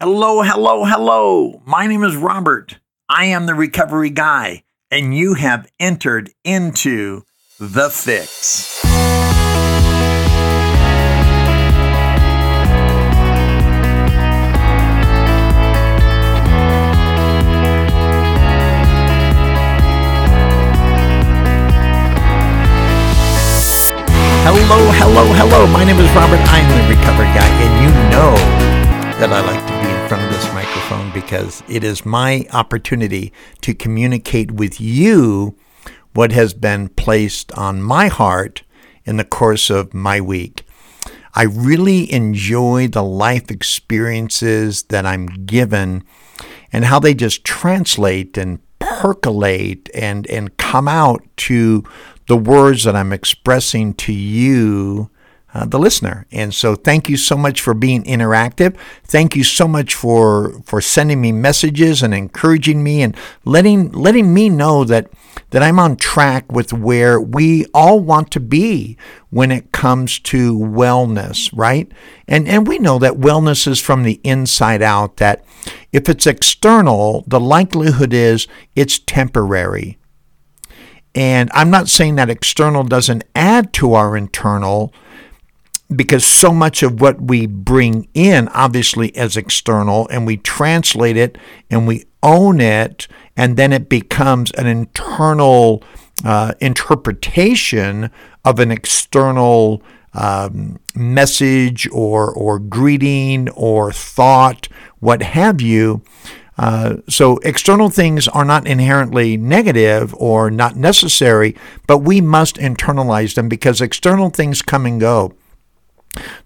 Hello, hello, hello. My name is Robert. I am the recovery guy, and you have entered into The Fix. Hello, hello, hello. My name is Robert. I am the recovery guy, and you know that I like to front of this microphone because it is my opportunity to communicate with you what has been placed on my heart in the course of my week. I really enjoy the life experiences that I'm given and how they just translate and percolate and, and come out to the words that I'm expressing to you, uh, the listener. And so thank you so much for being interactive. Thank you so much for for sending me messages and encouraging me and letting letting me know that that I'm on track with where we all want to be when it comes to wellness, right? And and we know that wellness is from the inside out that if it's external, the likelihood is it's temporary. And I'm not saying that external doesn't add to our internal, because so much of what we bring in, obviously, is external, and we translate it and we own it, and then it becomes an internal uh, interpretation of an external um, message or or greeting or thought, what have you. Uh, so external things are not inherently negative or not necessary, but we must internalize them because external things come and go.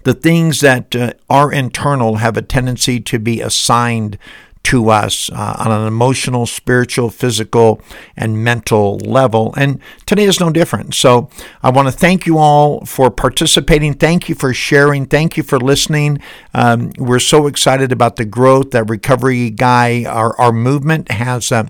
The things that uh, are internal have a tendency to be assigned to us uh, on an emotional, spiritual, physical, and mental level. And today is no different. So I want to thank you all for participating. Thank you for sharing. Thank you for listening. Um, we're so excited about the growth that Recovery Guy, our, our movement, has uh,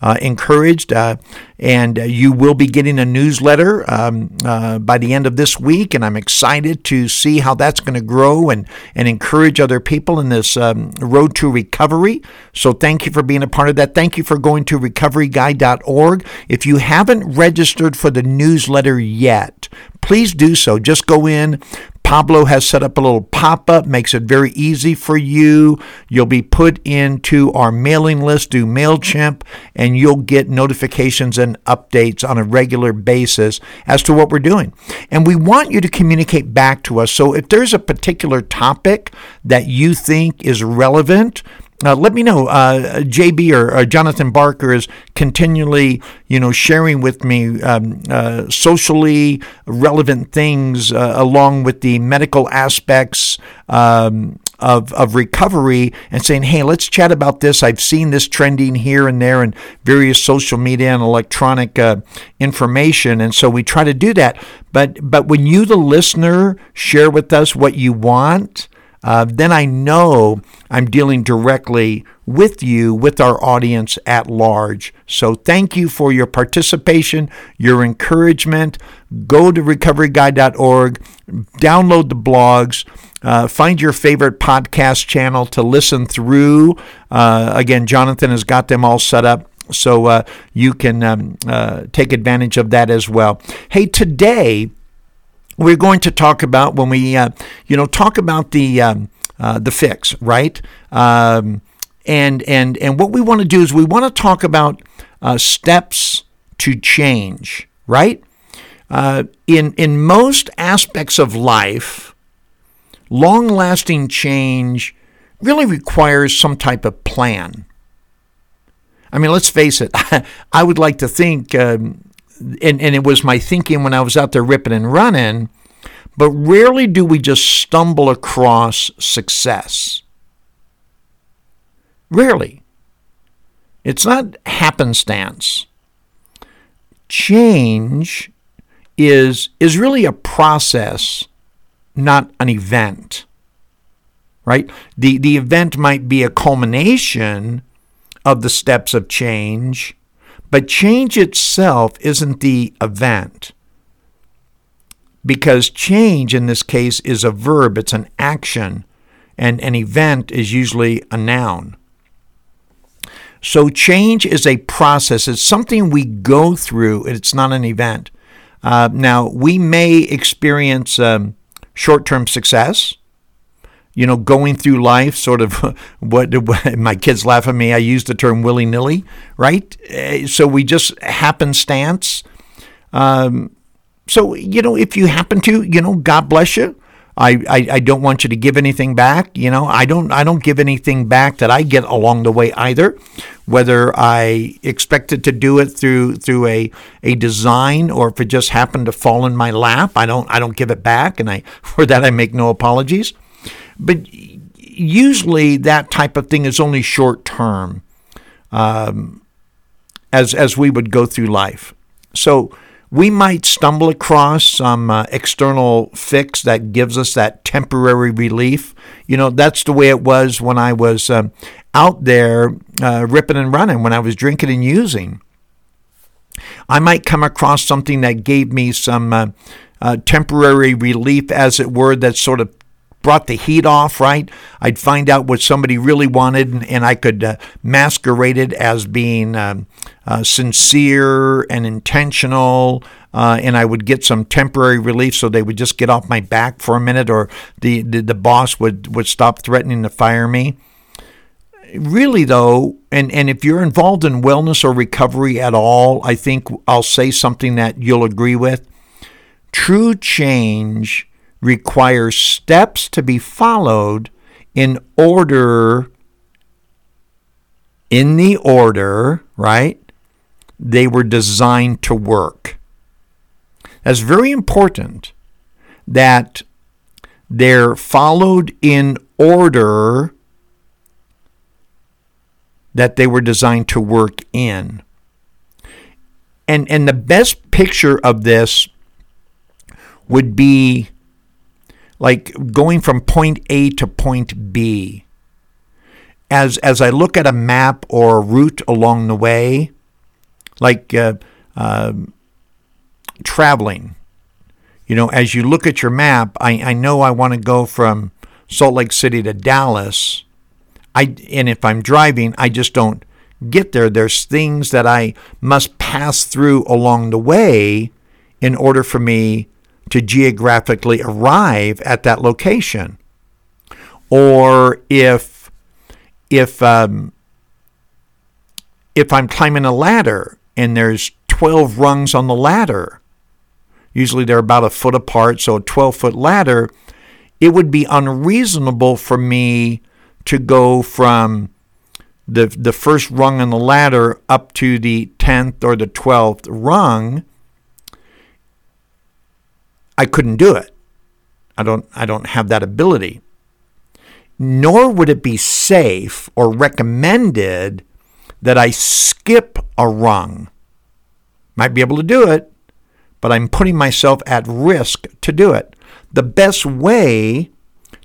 uh, encouraged. Uh, and you will be getting a newsletter um, uh, by the end of this week. And I'm excited to see how that's going to grow and, and encourage other people in this um, road to recovery. So thank you for being a part of that. Thank you for going to recoveryguy.org. If you haven't registered for the newsletter yet, please do so. Just go in, Pablo has set up a little pop up, makes it very easy for you. You'll be put into our mailing list, do MailChimp, and you'll get notifications and updates on a regular basis as to what we're doing. And we want you to communicate back to us. So if there's a particular topic that you think is relevant, uh, let me know. Uh, JB or, or, Jonathan Barker is continually, you know, sharing with me um, uh, socially relevant things uh, along with the medical aspects um, of, of recovery and saying, hey, let's chat about this. I've seen this trending here and there in various social media and electronic uh, information. And so we try to do that. But, but when you, the listener, share with us what you want, uh, then I know I'm dealing directly with you, with our audience at large. So thank you for your participation, your encouragement. Go to recoveryguy.org, download the blogs. Uh, find your favorite podcast channel to listen through. Uh, again, Jonathan has got them all set up so uh, you can um, uh, take advantage of that as well. Hey, today we're going to talk about when we, uh, you know, talk about the um, uh, the fix, right? Um, and and and what we want to do is we want to talk about uh, steps to change, right? Uh, in in most aspects of life, long-lasting change really requires some type of plan. I mean, let's face it. I would like to think um, and, and it was my thinking when I was out there ripping and running, but rarely do we just stumble across success. Rarely. It's not happenstance. Change is, is really a process, not an event. Right? The, the event might be a culmination of the steps of change, but change itself isn't the event. Because change in this case is a verb, it's an action. and an event is usually a noun. So change is a process. It's something we go through. It's not an event. Uh, now we may experience um, short-term success. You know, going through life, sort of what, what my kids laugh at me. I use the term willy nilly, right? Uh, so we just happenstance. Um, so you know, if you happen to, you know, God bless you. I, I, I don't want you to give anything back. You know, I don't I don't give anything back that I get along the way either. Whether I expected to do it through through a, a design or if it just happened to fall in my lap, I don't I don't give it back, and I for that I make no apologies. But usually that type of thing is only short term, um, as as we would go through life. So we might stumble across some uh, external fix that gives us that temporary relief. You know, that's the way it was when I was um, out there uh, ripping and running, when I was drinking and using. I might come across something that gave me some uh, uh temporary relief, as it were, that sort of brought the heat off, right? I'd find out what somebody really wanted, and, I could uh, masquerade it as being um, uh, sincere and intentional. Uh, and I would get some temporary relief, so they would just get off my back for a minute, or the, the, the boss would, would stop threatening to fire me. Really, though, and, and if you're involved in wellness or recovery at all, I think I'll say something that you'll agree with. True change requires steps to be followed in order, in the order, right? They were designed to work. That's very important that they're followed in order that they were designed to work in. And, and the best picture of this would be like going from point A to point B. As as I look at a map or a route along the way, like uh, uh, traveling, you know, as you look at your map, I, I know I want to go from Salt Lake City to Dallas. I and if I'm driving, I just don't get there. There's things that I must pass through along the way in order for me to geographically arrive at that location. Or if if um, if I'm climbing a ladder and there's 12 rungs on the ladder, usually they're about a foot apart, so a 12 foot ladder, it would be unreasonable for me to go from the the first rung on the ladder up to the 10th or the 12th rung I couldn't do it. I don't I don't have that ability. Nor would it be safe or recommended that I skip a rung. Might be able to do it, but I'm putting myself at risk to do it. The best way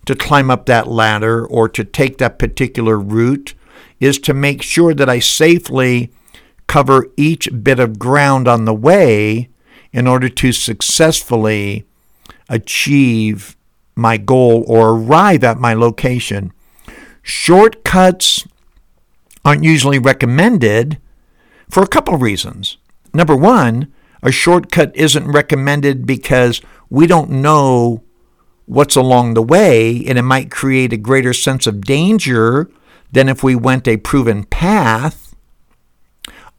to climb up that ladder or to take that particular route is to make sure that I safely cover each bit of ground on the way in order to successfully achieve my goal or arrive at my location. Shortcuts aren't usually recommended for a couple of reasons. Number one, a shortcut isn't recommended because we don't know what's along the way, and it might create a greater sense of danger than if we went a proven path.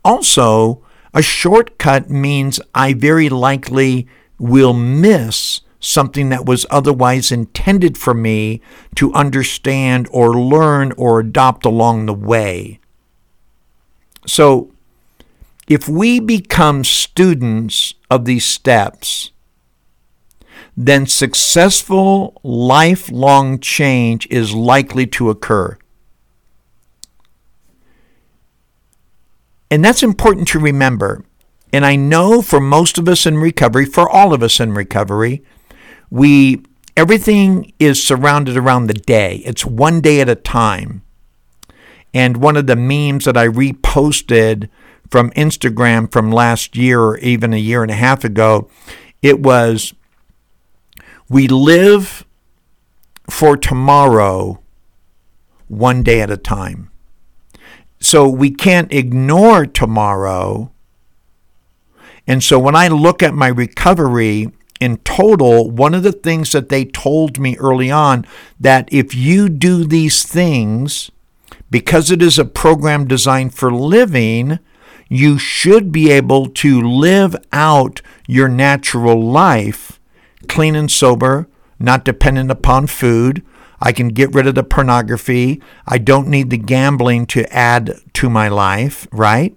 Also, a shortcut means I very likely will miss something that was otherwise intended for me to understand or learn or adopt along the way. So, if we become students of these steps, then successful lifelong change is likely to occur. And that's important to remember. And I know for most of us in recovery, for all of us in recovery, we everything is surrounded around the day. It's one day at a time. And one of the memes that I reposted from Instagram from last year or even a year and a half ago, it was we live for tomorrow one day at a time. So we can't ignore tomorrow. And so when I look at my recovery in total, one of the things that they told me early on that if you do these things, because it is a program designed for living, you should be able to live out your natural life clean and sober, not dependent upon food. I can get rid of the pornography. I don't need the gambling to add to my life, right?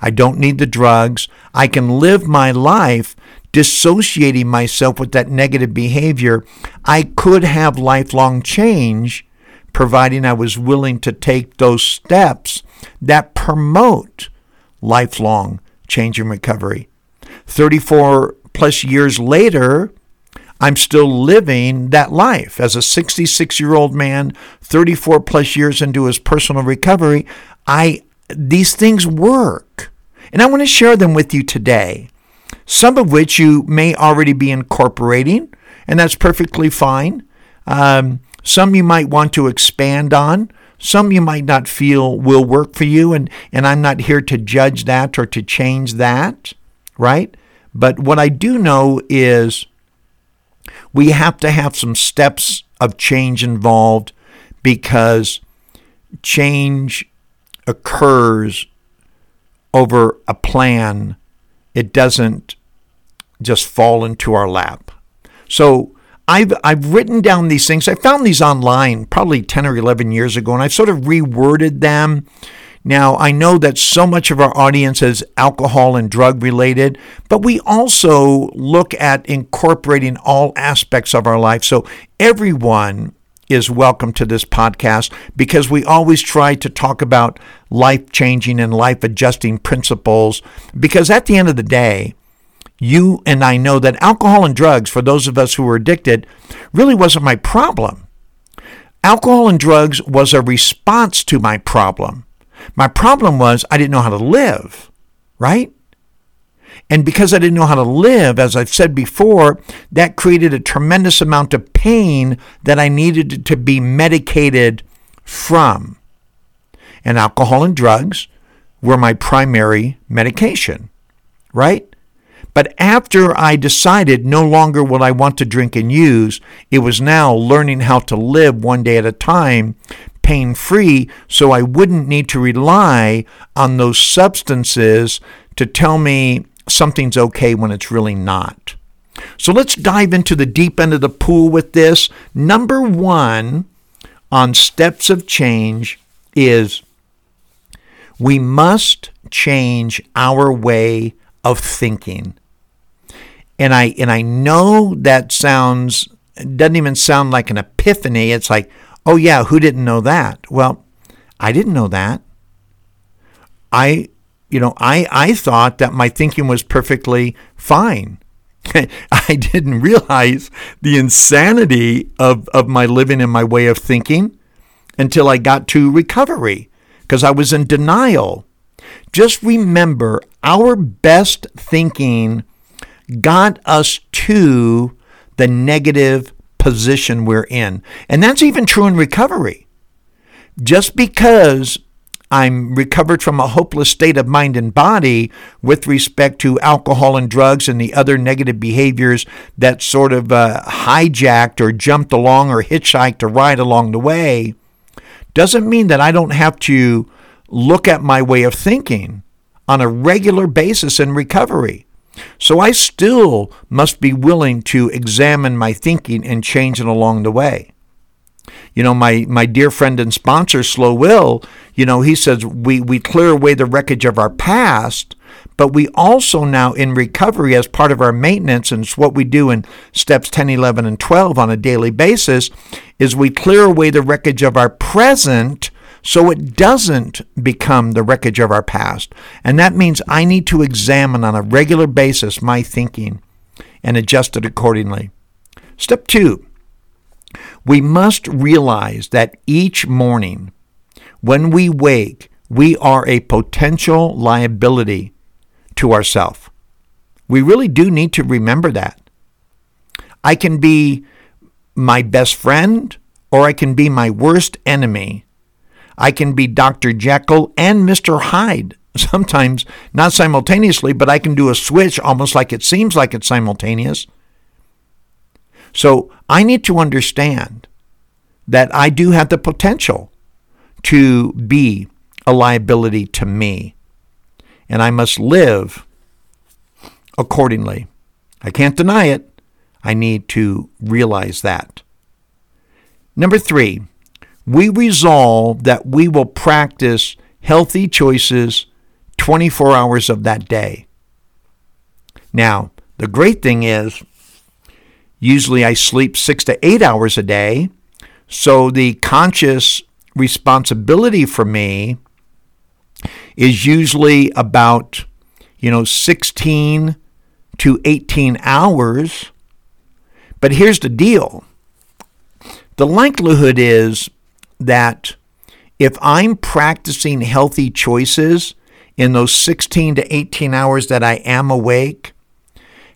I don't need the drugs. I can live my life dissociating myself with that negative behavior, I could have lifelong change, providing I was willing to take those steps that promote lifelong change and recovery. 34 plus years later, I'm still living that life. As a 66 year old man, 34 plus years into his personal recovery, I these things work. And I want to share them with you today some of which you may already be incorporating, and that's perfectly fine. Um, some you might want to expand on. Some you might not feel will work for you, and, and I'm not here to judge that or to change that, right? But what I do know is we have to have some steps of change involved because change occurs over a plan. It doesn't just fall into our lap. So I've, I've written down these things. I found these online probably 10 or 11 years ago, and I've sort of reworded them. Now, I know that so much of our audience is alcohol and drug related, but we also look at incorporating all aspects of our life. So everyone is welcome to this podcast because we always try to talk about life changing and life adjusting principles. Because at the end of the day, you and I know that alcohol and drugs, for those of us who were addicted, really wasn't my problem. Alcohol and drugs was a response to my problem. My problem was I didn't know how to live, right? And because I didn't know how to live, as I've said before, that created a tremendous amount of pain that I needed to be medicated from. And alcohol and drugs were my primary medication, right? But after I decided no longer would I want to drink and use, it was now learning how to live one day at a time, pain free, so I wouldn't need to rely on those substances to tell me something's okay when it's really not. So let's dive into the deep end of the pool with this. Number one on steps of change is we must change our way of thinking and I and I know that sounds doesn't even sound like an epiphany. It's like, oh yeah, who didn't know that? Well, I didn't know that. I you know, I I thought that my thinking was perfectly fine. I didn't realize the insanity of, of my living and my way of thinking until I got to recovery because I was in denial. Just remember our best thinking got us to the negative position we're in. And that's even true in recovery. Just because I'm recovered from a hopeless state of mind and body with respect to alcohol and drugs and the other negative behaviors that sort of uh, hijacked or jumped along or hitchhiked a ride along the way, doesn't mean that I don't have to look at my way of thinking on a regular basis in recovery. So I still must be willing to examine my thinking and change it along the way. You know, my, my dear friend and sponsor, Slow Will, you know, he says we, we clear away the wreckage of our past, but we also now in recovery as part of our maintenance, and it's what we do in steps 10, 11, and 12 on a daily basis, is we clear away the wreckage of our present so it doesn't become the wreckage of our past. And that means I need to examine on a regular basis my thinking and adjust it accordingly. Step two, we must realize that each morning when we wake, we are a potential liability to ourselves. We really do need to remember that. I can be my best friend or I can be my worst enemy I can be Dr. Jekyll and Mr. Hyde. Sometimes not simultaneously, but I can do a switch almost like it seems like it's simultaneous. So I need to understand that I do have the potential to be a liability to me. And I must live accordingly. I can't deny it. I need to realize that. Number three, we resolve that we will practice healthy choices 24 hours of that day. Now, the great thing is, usually I sleep six to eight hours a day. So the conscious responsibility for me is usually about, you know, 16 to 18 hours. But here's the deal the likelihood is that if I'm practicing healthy choices in those 16 to 18 hours that I am awake,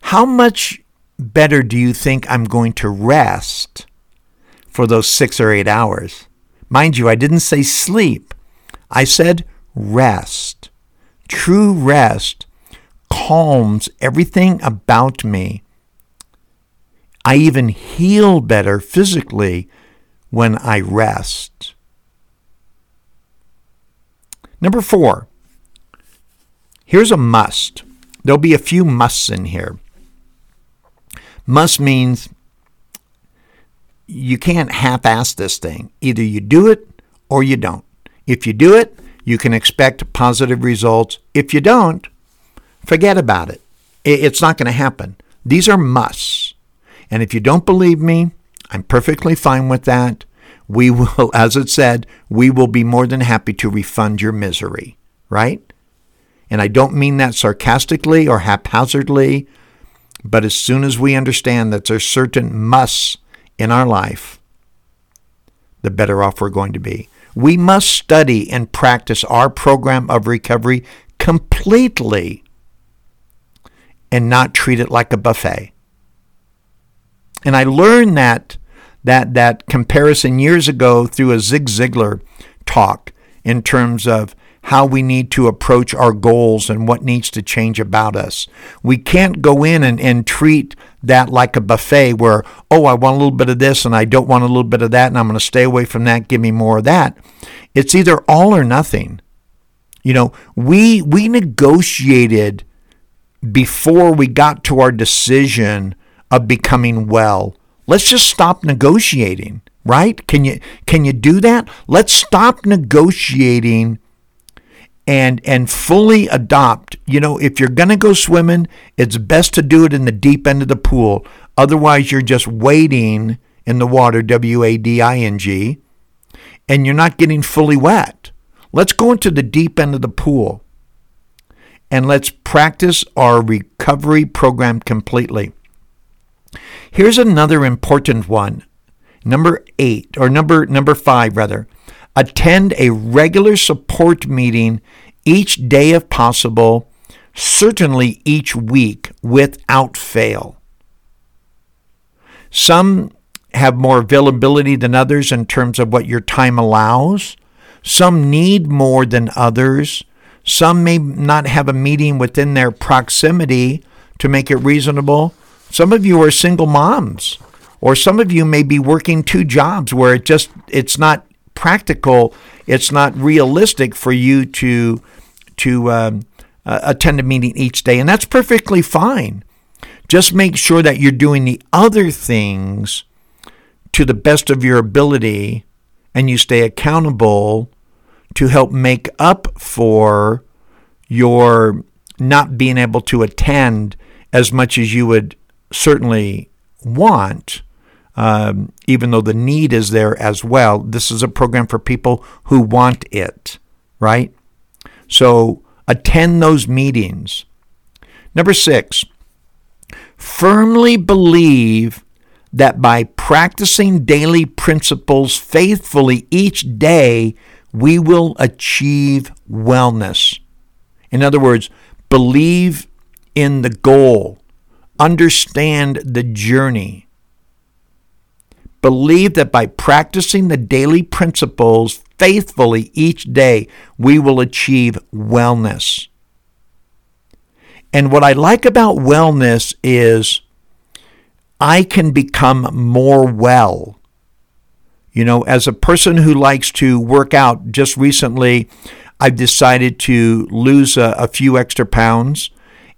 how much better do you think I'm going to rest for those six or eight hours? Mind you, I didn't say sleep, I said rest. True rest calms everything about me I even heal better physically when I rest. Number four, here's a must. There'll be a few musts in here. Must means you can't half ass this thing. Either you do it or you don't. If you do it, you can expect positive results. If you don't, forget about it. It's not going to happen. These are musts. And if you don't believe me, I'm perfectly fine with that. We will, as it said, we will be more than happy to refund your misery, right? And I don't mean that sarcastically or haphazardly, but as soon as we understand that there's certain musts in our life, the better off we're going to be. We must study and practice our program of recovery completely and not treat it like a buffet. And I learned that that that comparison years ago through a Zig Ziglar talk in terms of how we need to approach our goals and what needs to change about us. We can't go in and, and treat that like a buffet where, oh, I want a little bit of this and I don't want a little bit of that and I'm going to stay away from that, give me more of that. It's either all or nothing. You know, we we negotiated before we got to our decision of becoming well. Let's just stop negotiating, right? Can you can you do that? Let's stop negotiating and and fully adopt. You know, if you're going to go swimming, it's best to do it in the deep end of the pool. Otherwise, you're just wading in the water, W A D I N G, and you're not getting fully wet. Let's go into the deep end of the pool and let's practice our recovery program completely. Here's another important one. Number 8 or number number 5 rather. Attend a regular support meeting each day if possible, certainly each week without fail. Some have more availability than others in terms of what your time allows. Some need more than others. Some may not have a meeting within their proximity to make it reasonable. Some of you are single moms, or some of you may be working two jobs where it just it's not practical, it's not realistic for you to to um, uh, attend a meeting each day, and that's perfectly fine. Just make sure that you're doing the other things to the best of your ability, and you stay accountable to help make up for your not being able to attend as much as you would certainly want, um, even though the need is there as well. This is a program for people who want it, right? So attend those meetings. Number six, firmly believe that by practicing daily principles faithfully each day, we will achieve wellness. In other words, believe in the goal understand the journey. Believe that by practicing the daily principles faithfully each day, we will achieve wellness. And what I like about wellness is I can become more well. You know, as a person who likes to work out, just recently I've decided to lose a, a few extra pounds.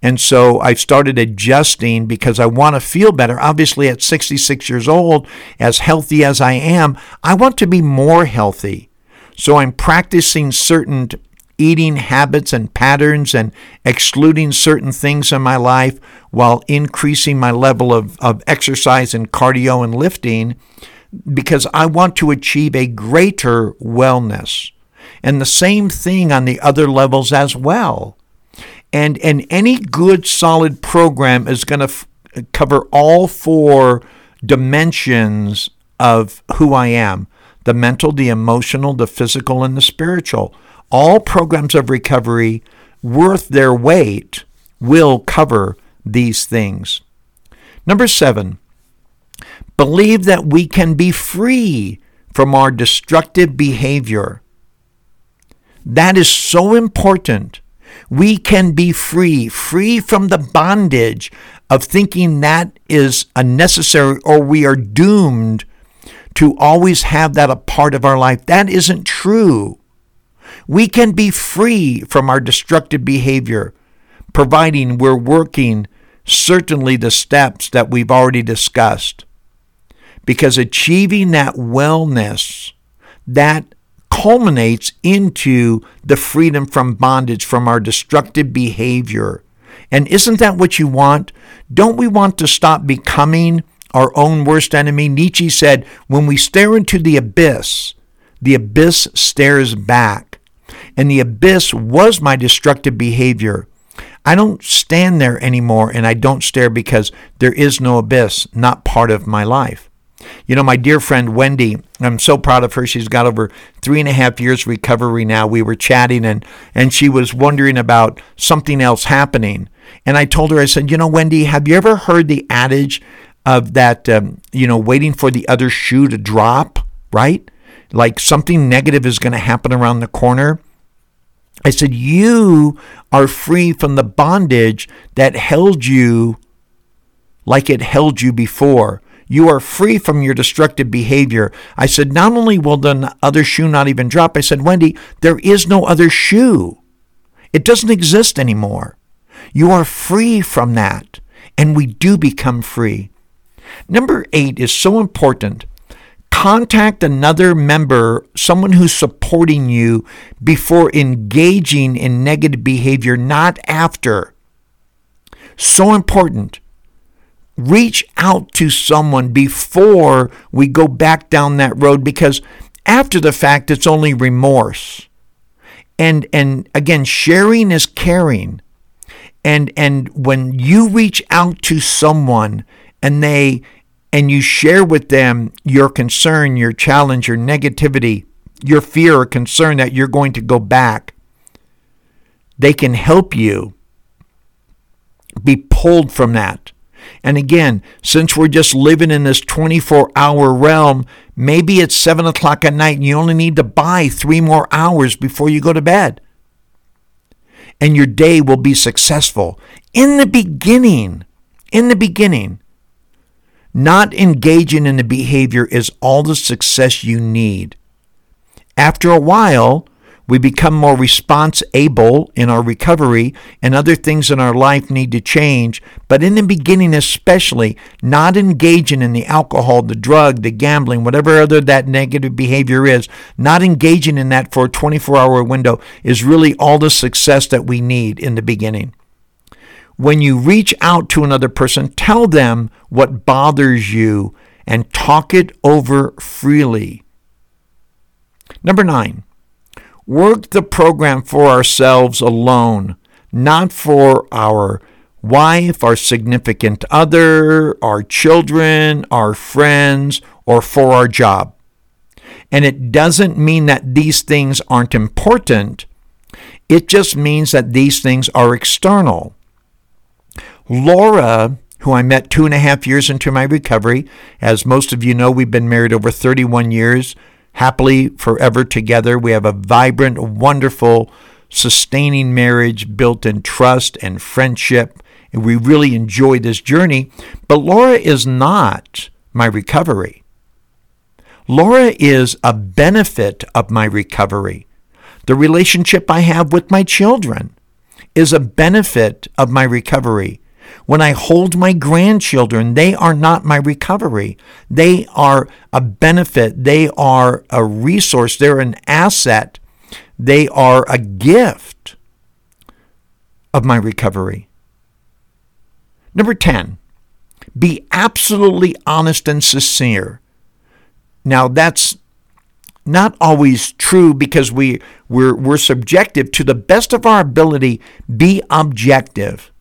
And so I've started adjusting because I want to feel better. Obviously, at 66 years old, as healthy as I am, I want to be more healthy. So I'm practicing certain eating habits and patterns and excluding certain things in my life while increasing my level of, of exercise and cardio and lifting because I want to achieve a greater wellness. And the same thing on the other levels as well. And, and any good solid program is going to f- cover all four dimensions of who I am the mental, the emotional, the physical, and the spiritual. All programs of recovery worth their weight will cover these things. Number seven, believe that we can be free from our destructive behavior. That is so important. We can be free, free from the bondage of thinking that is unnecessary or we are doomed to always have that a part of our life. That isn't true. We can be free from our destructive behavior, providing we're working certainly the steps that we've already discussed. Because achieving that wellness, that culminates into the freedom from bondage from our destructive behavior. And isn't that what you want? Don't we want to stop becoming our own worst enemy? Nietzsche said, when we stare into the abyss, the abyss stares back. And the abyss was my destructive behavior. I don't stand there anymore and I don't stare because there is no abyss, not part of my life. You know, my dear friend Wendy, I'm so proud of her. She's got over three and a half years recovery now. We were chatting and, and she was wondering about something else happening. And I told her, I said, you know, Wendy, have you ever heard the adage of that, um, you know, waiting for the other shoe to drop, right? Like something negative is going to happen around the corner. I said, You are free from the bondage that held you like it held you before. You are free from your destructive behavior. I said, Not only will the other shoe not even drop, I said, Wendy, there is no other shoe. It doesn't exist anymore. You are free from that, and we do become free. Number eight is so important contact another member, someone who's supporting you, before engaging in negative behavior, not after. So important. Reach out to someone before we go back down that road because after the fact, it's only remorse. And, and again, sharing is caring. And, and when you reach out to someone and they and you share with them your concern, your challenge, your negativity, your fear or concern that you're going to go back, they can help you be pulled from that. And again, since we're just living in this 24 hour realm, maybe it's 7 o'clock at night and you only need to buy three more hours before you go to bed. And your day will be successful. In the beginning, in the beginning, not engaging in the behavior is all the success you need. After a while, we become more response able in our recovery, and other things in our life need to change. But in the beginning, especially, not engaging in the alcohol, the drug, the gambling, whatever other that negative behavior is, not engaging in that for a 24 hour window is really all the success that we need in the beginning when you reach out to another person, tell them what bothers you and talk it over freely. Number nine, work the program for ourselves alone, not for our wife, our significant other, our children, our friends, or for our job. And it doesn't mean that these things aren't important. It just means that these things are external. Laura, who I met two and a half years into my recovery, as most of you know, we've been married over 31 years, happily forever together. We have a vibrant, wonderful, sustaining marriage built in trust and friendship. And we really enjoy this journey. But Laura is not my recovery. Laura is a benefit of my recovery. The relationship I have with my children is a benefit of my recovery. When I hold my grandchildren, they are not my recovery. They are a benefit. They are a resource. They're an asset. They are a gift of my recovery. Number 10, be absolutely honest and sincere. Now, that's not always true because we, we're, we're subjective. To the best of our ability, be objective.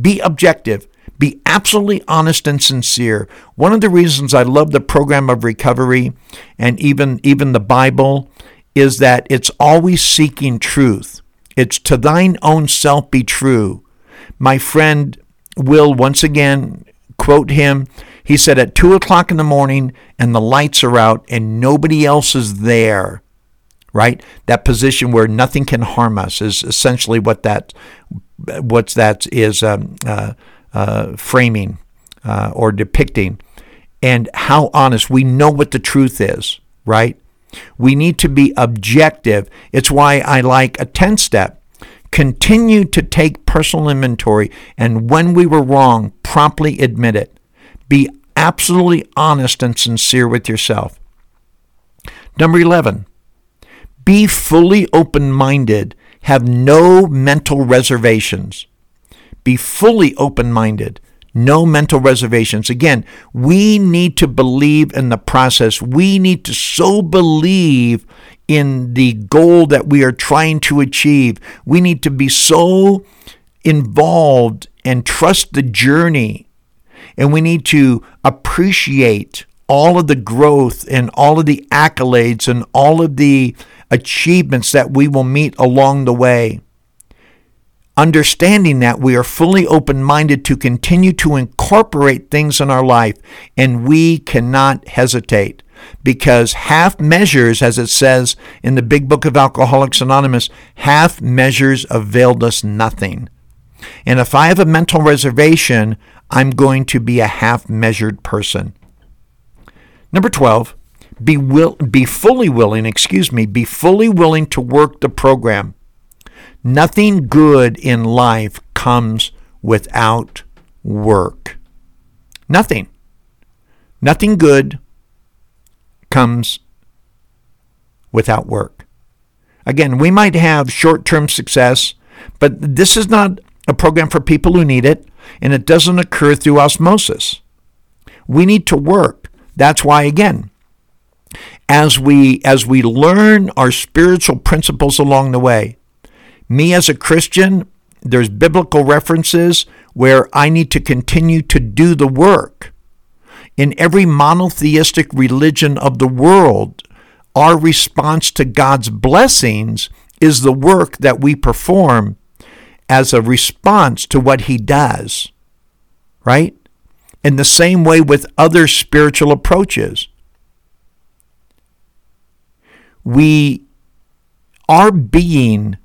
Be objective. Be absolutely honest and sincere. One of the reasons I love the program of recovery and even, even the Bible is that it's always seeking truth. It's to thine own self be true. My friend will once again quote him. He said, At two o'clock in the morning and the lights are out and nobody else is there, right? That position where nothing can harm us is essentially what that what's that is um, uh, uh, framing uh, or depicting, and how honest we know what the truth is, right? We need to be objective. It's why I like a 10 step. Continue to take personal inventory, and when we were wrong, promptly admit it. Be absolutely honest and sincere with yourself. Number 11, be fully open minded have no mental reservations. Be fully open minded. No mental reservations. Again, we need to believe in the process. We need to so believe in the goal that we are trying to achieve. We need to be so involved and trust the journey. And we need to appreciate all of the growth and all of the accolades and all of the achievements that we will meet along the way. Understanding that we are fully open minded to continue to incorporate things in our life, and we cannot hesitate because half measures, as it says in the big book of Alcoholics Anonymous, half measures availed us nothing. And if I have a mental reservation, I'm going to be a half measured person. Number 12, be will be fully willing, excuse me, be fully willing to work the program. Nothing good in life comes without work. Nothing. Nothing good comes without work. Again, we might have short term success, but this is not a program for people who need it, and it doesn't occur through osmosis. We need to work. That's why, again, as we as we learn our spiritual principles along the way. Me as a Christian, there's biblical references where I need to continue to do the work. In every monotheistic religion of the world, our response to God's blessings is the work that we perform as a response to what he does. Right? In the same way with other spiritual approaches we our being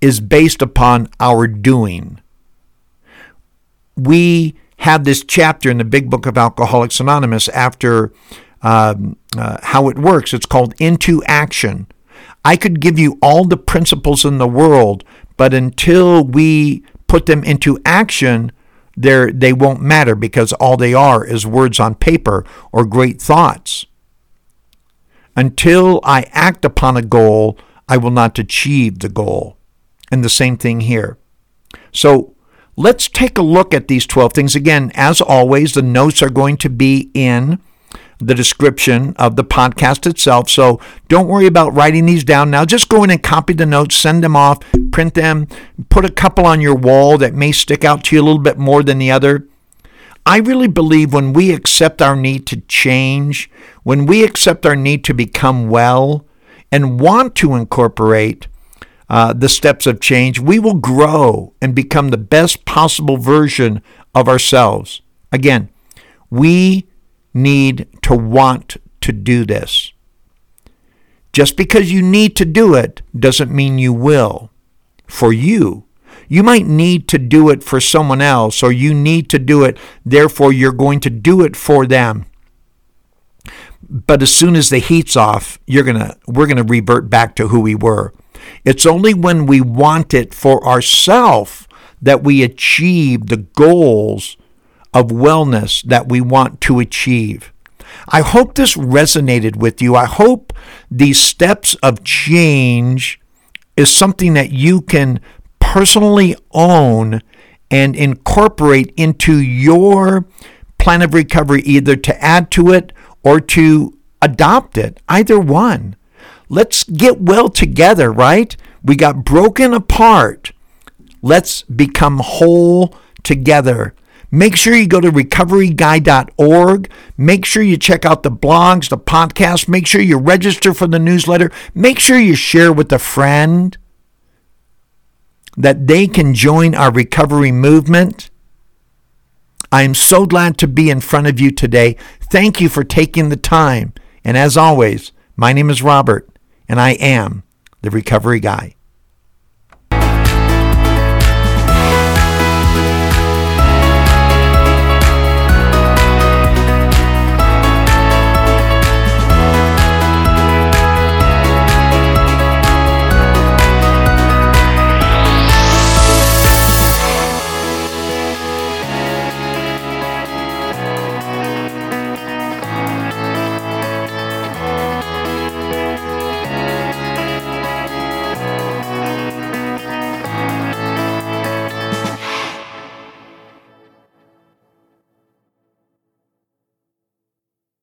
is based upon our doing. We have this chapter in the big book of Alcoholics Anonymous after um, uh, how it works. It's called Into Action. I could give you all the principles in the world, but until we put them into action, they won't matter because all they are is words on paper or great thoughts. Until I act upon a goal, I will not achieve the goal. And the same thing here. So let's take a look at these 12 things. Again, as always, the notes are going to be in the description of the podcast itself. So don't worry about writing these down now. Just go in and copy the notes, send them off, print them, put a couple on your wall that may stick out to you a little bit more than the other. I really believe when we accept our need to change, when we accept our need to become well and want to incorporate uh, the steps of change, we will grow and become the best possible version of ourselves. Again, we need to want to do this. Just because you need to do it doesn't mean you will. For you, you might need to do it for someone else, or you need to do it, therefore, you're going to do it for them. But as soon as the heat's off, you're gonna we're gonna revert back to who we were. It's only when we want it for ourselves that we achieve the goals of wellness that we want to achieve. I hope this resonated with you. I hope these steps of change is something that you can personally own and incorporate into your plan of recovery, either to add to it or to adopt it. Either one. Let's get well together, right? We got broken apart. Let's become whole together. Make sure you go to recoveryguy.org. Make sure you check out the blogs, the podcast. Make sure you register for the newsletter. Make sure you share with a friend that they can join our recovery movement. I am so glad to be in front of you today. Thank you for taking the time. And as always, my name is Robert, and I am the Recovery Guy.